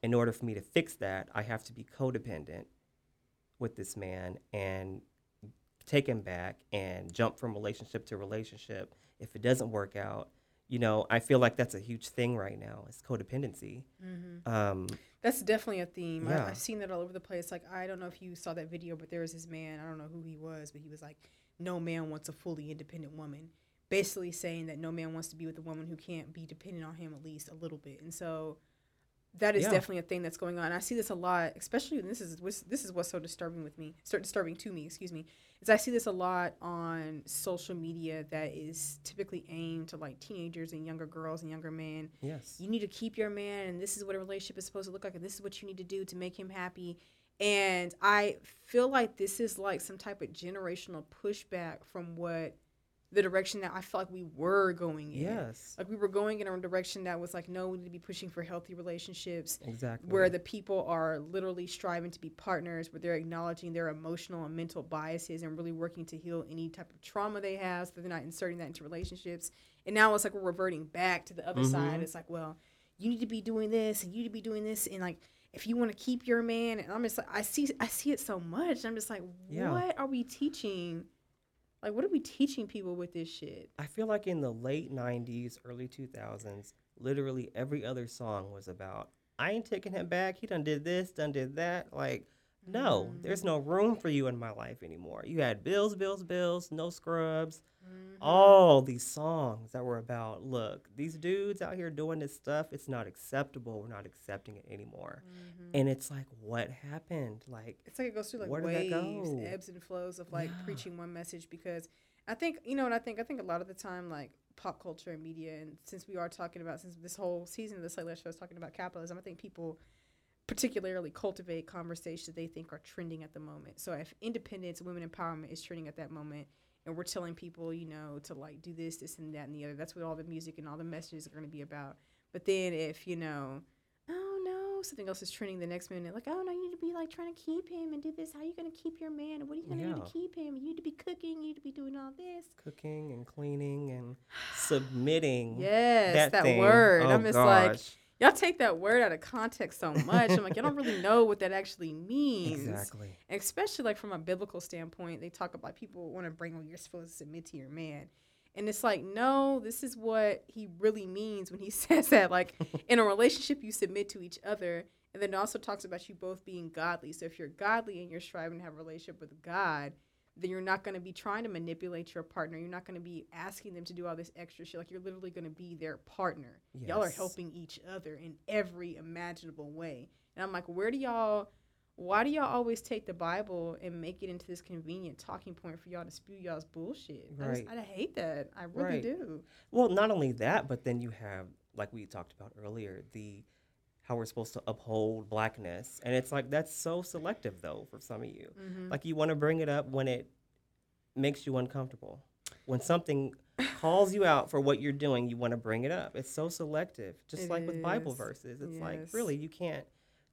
in order for me to fix that i have to be codependent with this man and take him back and jump from relationship to relationship if it doesn't work out you know i feel like that's a huge thing right now it's codependency Mm-hmm. um, That's definitely a theme. I, Yeah. I've seen that all over the place. Like, I don't know if you saw that video, but there was this man. I don't know who he was, but he was like, "No man wants a fully independent woman." Basically saying that no man wants to be with a woman who can't be dependent on him at least a little bit. And so, that is Yeah. definitely a thing that's going on. I see this a lot, especially this is this is what's so disturbing with me. So disturbing to me, excuse me, is I see this a lot on social media that is typically aimed to like teenagers and younger girls and younger men yes you need to keep your man and this is what a relationship is supposed to look like and this is what you need to do to make him happy and i feel like this is like some type of generational pushback from what the direction that i felt like we were going in yes like we were going in a direction that was like no we need to be pushing for healthy relationships exactly where the people are literally striving to be partners, where they're acknowledging their emotional and mental biases and really working to heal any type of trauma they have so they're not inserting that into relationships. And now it's like we're reverting back to the other side. Mhm. It's like, well, you need to be doing this and you need to be doing this and like if you want to keep your man and I'm just like I see I see it so much. I'm just like, Yeah. what are we teaching? Like what are we teaching people with this shit? I feel like in the late 90s, early 2000s, literally every other song was about, I ain't taking him back. He done did this, done did that. Like, no, there's mm. no room for you in my life anymore. You had bills, bills, bills, no scrubs. Mm-hmm. all these songs that were about look these dudes out here doing this stuff it's not acceptable. We're not accepting it anymore. Mm-hmm. And it's like what happened? Like It's like it goes through like Where did that waves, ebbs and flows of like Yeah. preaching one message because I think you know and I think? I think a lot of the time like pop culture and media and since we are talking about since this whole season of the Slate Show is talking about capitalism, I think people particularly cultivate conversations they think are trending at the moment. So if independence, women empowerment is trending at that moment, and we're telling people, you know, to like do this, this, and that, and the other, that's what all the music and all the messages are going to be about. But then if you know, oh no, something else is trending the next minute, like oh no, you need to be like trying to keep him and do this. How are you going to keep your man? What are you going to do to keep him? You need to be cooking. You need to be doing all this. cooking and cleaning and [sighs] submitting Yes, that, thing. word. Oh, I'm just like, gosh. Y'all take that word out of context so much. I'm like, y'all don't really [laughs] know what that actually means. exactly especially like from a biblical standpoint they talk about people want to bring what you're supposed to submit to your man and it's like no this is what he really means when he [laughs] says that like in a relationship you submit to each other and then it also talks about you both being godly so if you're godly and you're striving to have a relationship with god then you're not going to be trying to manipulate your partner you're not going to be asking them to do all this extra shit like you're literally going to be their partner Yes. y'all are helping each other in every imaginable way and i'm like where do y'all why do y'all always take the Bible and make it into this convenient talking point for y'all to spew y'all's bullshit? I, just, Right. I hate that. I really Right. do. Well, not only that, but then you have, like we talked about earlier, the how we're supposed to uphold blackness, and it's like that's so selective though for some of you. Mm-hmm. Like you want to bring it up when it makes you uncomfortable. When something calls you out for what you're doing, you want to bring it up. It's so selective, just It like with Bible verses. It's Yes. like really you can't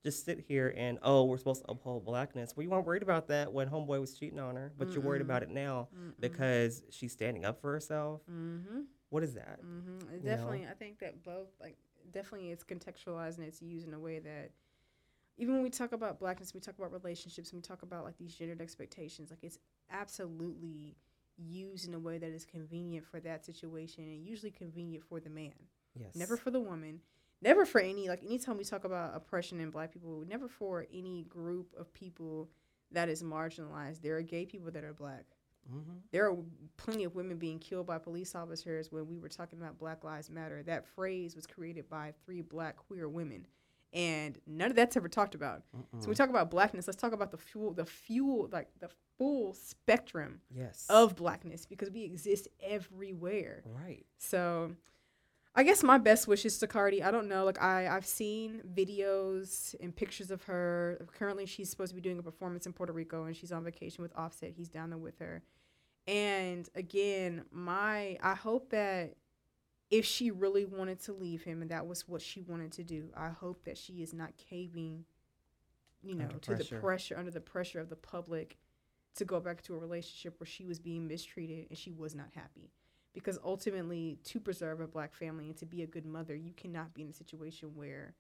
just sit here and oh we're supposed to uphold blackness. Well, you weren't worried about that when homeboy was cheating on her, but you're worried about it now because she's standing up for herself. Mm-hmm. What is that? Mm-hmm. know? Definitely, I think that both, like, definitely it's contextualized and it's used in a way that even when we talk about blackness, we talk about relationships, and we talk about like these gendered expectations, like it's absolutely used in a way that is convenient for that situation and usually convenient for the man. Yes. never for the woman never for any like anytime we talk about oppression in black people never for any group of people that is marginalized there are gay people that are black Mm-hmm. there are plenty of women being killed by police officers when we were talking about black lives matter that phrase was created by three black queer women and none of that's ever talked about so we talk about blackness let's talk about the fuel the fuel like the full spectrum Yes. of blackness because we exist everywhere right. so I guess my best wishes to Cardi. I don't know. Like I, I've seen videos and pictures of her. Currently, she's supposed to be doing a performance in Puerto Rico, and she's on vacation with Offset. He's down there with her. And again, my I hope that if she really wanted to leave him, and that was what she wanted to do, I hope that she is not caving, you know, to the pressure. pressure under the pressure of the public to go back to a relationship where she was being mistreated and she was not happy because ultimately to preserve a black family and to be a good mother you cannot be in a situation where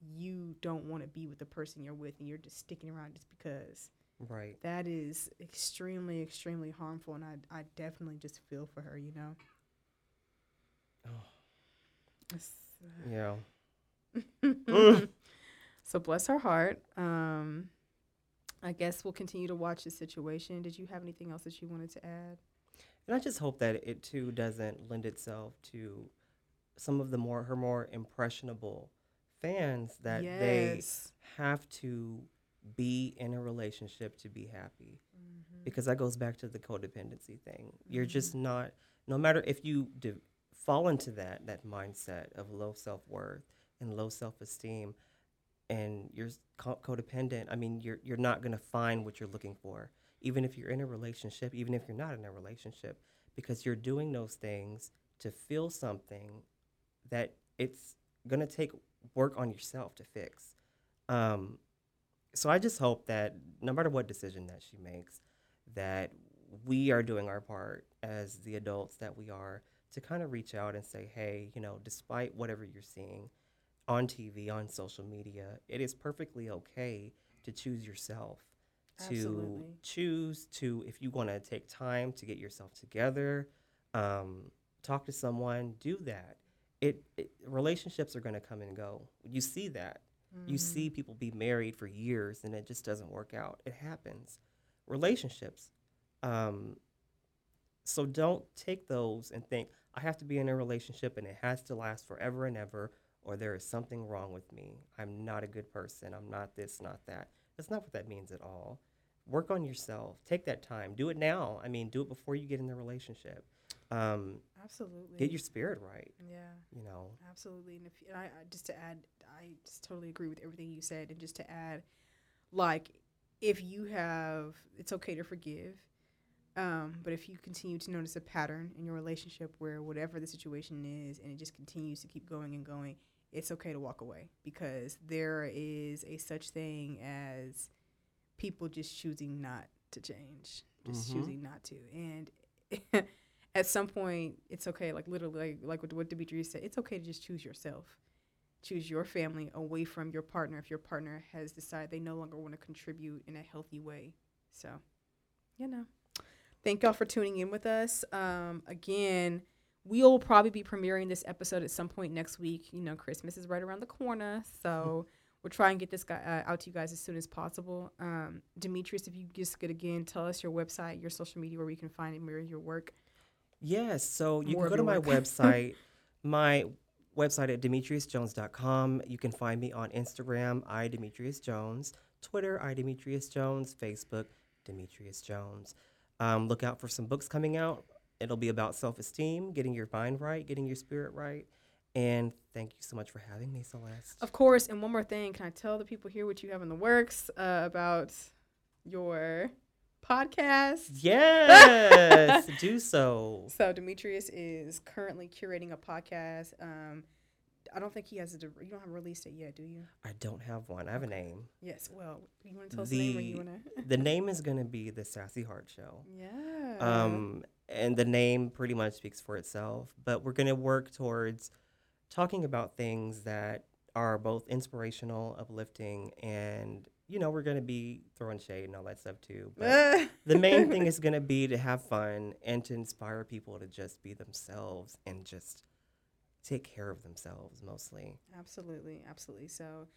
you don't want to be with the person you're with and you're just sticking around just because Right. that is extremely extremely harmful and i, I definitely just feel for her you know? Yeah. uh, [laughs] so bless her heart. Um i guess we'll continue to watch the situation. Did you have anything else that you wanted to add? And I just hope that it too doesn't lend itself to some of the more her more impressionable fans that they have to be in a relationship to be happy. Mm-hmm. Because that goes back to the codependency thing. You're just not no matter if you de- fall into that that mindset of low self-worth and low self-esteem and you're co- codependent, I mean you're you're not going to find what you're looking for even if you're in a relationship, even if you're not in a relationship because you're doing those things to feel something that it's going to take work on yourself to fix. Um, so I just hope that no matter what decision that she makes, that we are doing our part as the adults that we are to kind of reach out and say, hey, you know, despite whatever you're seeing on TV, on social media, it is perfectly okay to choose yourself. To Absolutely. choose to, if you want to take time to get yourself together, um, talk to someone, do that. It, it relationships are going to come and go. You see that. You see people be married for years and it just doesn't work out. It happens. Relationships. Um, So don't take those and think, I have to be in a relationship and it has to last forever and ever, or there is something wrong with me. I'm not a good person. I'm not this, not that. That's not what that means at all. Work on yourself. Take that time. Do it now. I mean, do it before you get in the relationship. Um, Absolutely. get your spirit right. yeah. You know, Absolutely, and if and I, I just to add, I just totally agree with everything you said, and just to add, like, if you have, it's okay to forgive, um, but if you continue to notice a pattern in your relationship where whatever the situation is, and it just continues to keep going and going, it's okay to walk away because there is a such thing as people just choosing not to change, just Mhm. choosing not to, and. [laughs] At some point, it's okay. Like literally, like, like what, what Demetrius said, it's okay to just choose yourself choose your family away from your partner if your partner has decided they no longer want to contribute in a healthy way. So, you know, thank y'all for tuning in with us. Um, again, we'll probably be premiering this episode at some point next week. You know, Christmas is right around the corner, so [laughs] we'll try and get this guy uh, out to you guys as soon as possible. Um, Demetrius, if you just could again tell us your website, your social media, where we can find and mirror your work. Yes, so you More can go to my work. [laughs] website, my website at demetriusjones.com. You can find me on Instagram, I Demetrius Jones, Twitter, I Demetrius Jones, Facebook, Demetrius Jones. Um, look out for some books coming out. It'll be about self-esteem, getting your mind right, getting your spirit right. And thank you so much for having me, Celeste. Of course, and one more thing, can I tell the people here what you have in the works uh, about your podcast? Yes, [laughs] do so. So Demetrius is currently curating a podcast. Um, I don't think he has a. You don't have released it yet, do you? I don't have one. I have a name. Yes. Well, you want to tell us the name, or you want to? The name is going to be The Sassy Heart Show. yeah. Um, and the name pretty much speaks for itself. But we're going to work towards talking about things that are both inspirational, uplifting, and you know we're going to be throwing shade and all that stuff too. [laughs] But the main thing is going to be to have fun and to inspire people to just be themselves and just take care of themselves mostly. Absolutely, absolutely. So,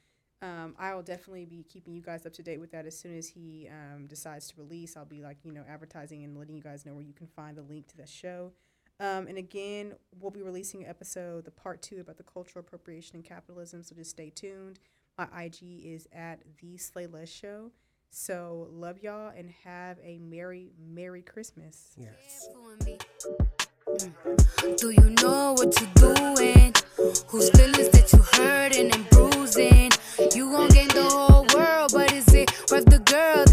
um, I will definitely be keeping you guys up to date with that as soon as he um, decides to release. I'll be like, you know, advertising and letting you guys know where you can find the link to the show. Um, and again, we'll be releasing an episode, the part two about the cultural appropriation and capitalism. So just stay tuned. My IG is at the Slayla Show. So love y'all and have a merry, merry Christmas. Yes. Mm. Do you know what you're doing? Whose feelings that you hurting and bruising? You gon' gain the whole world, but is it worth the girl?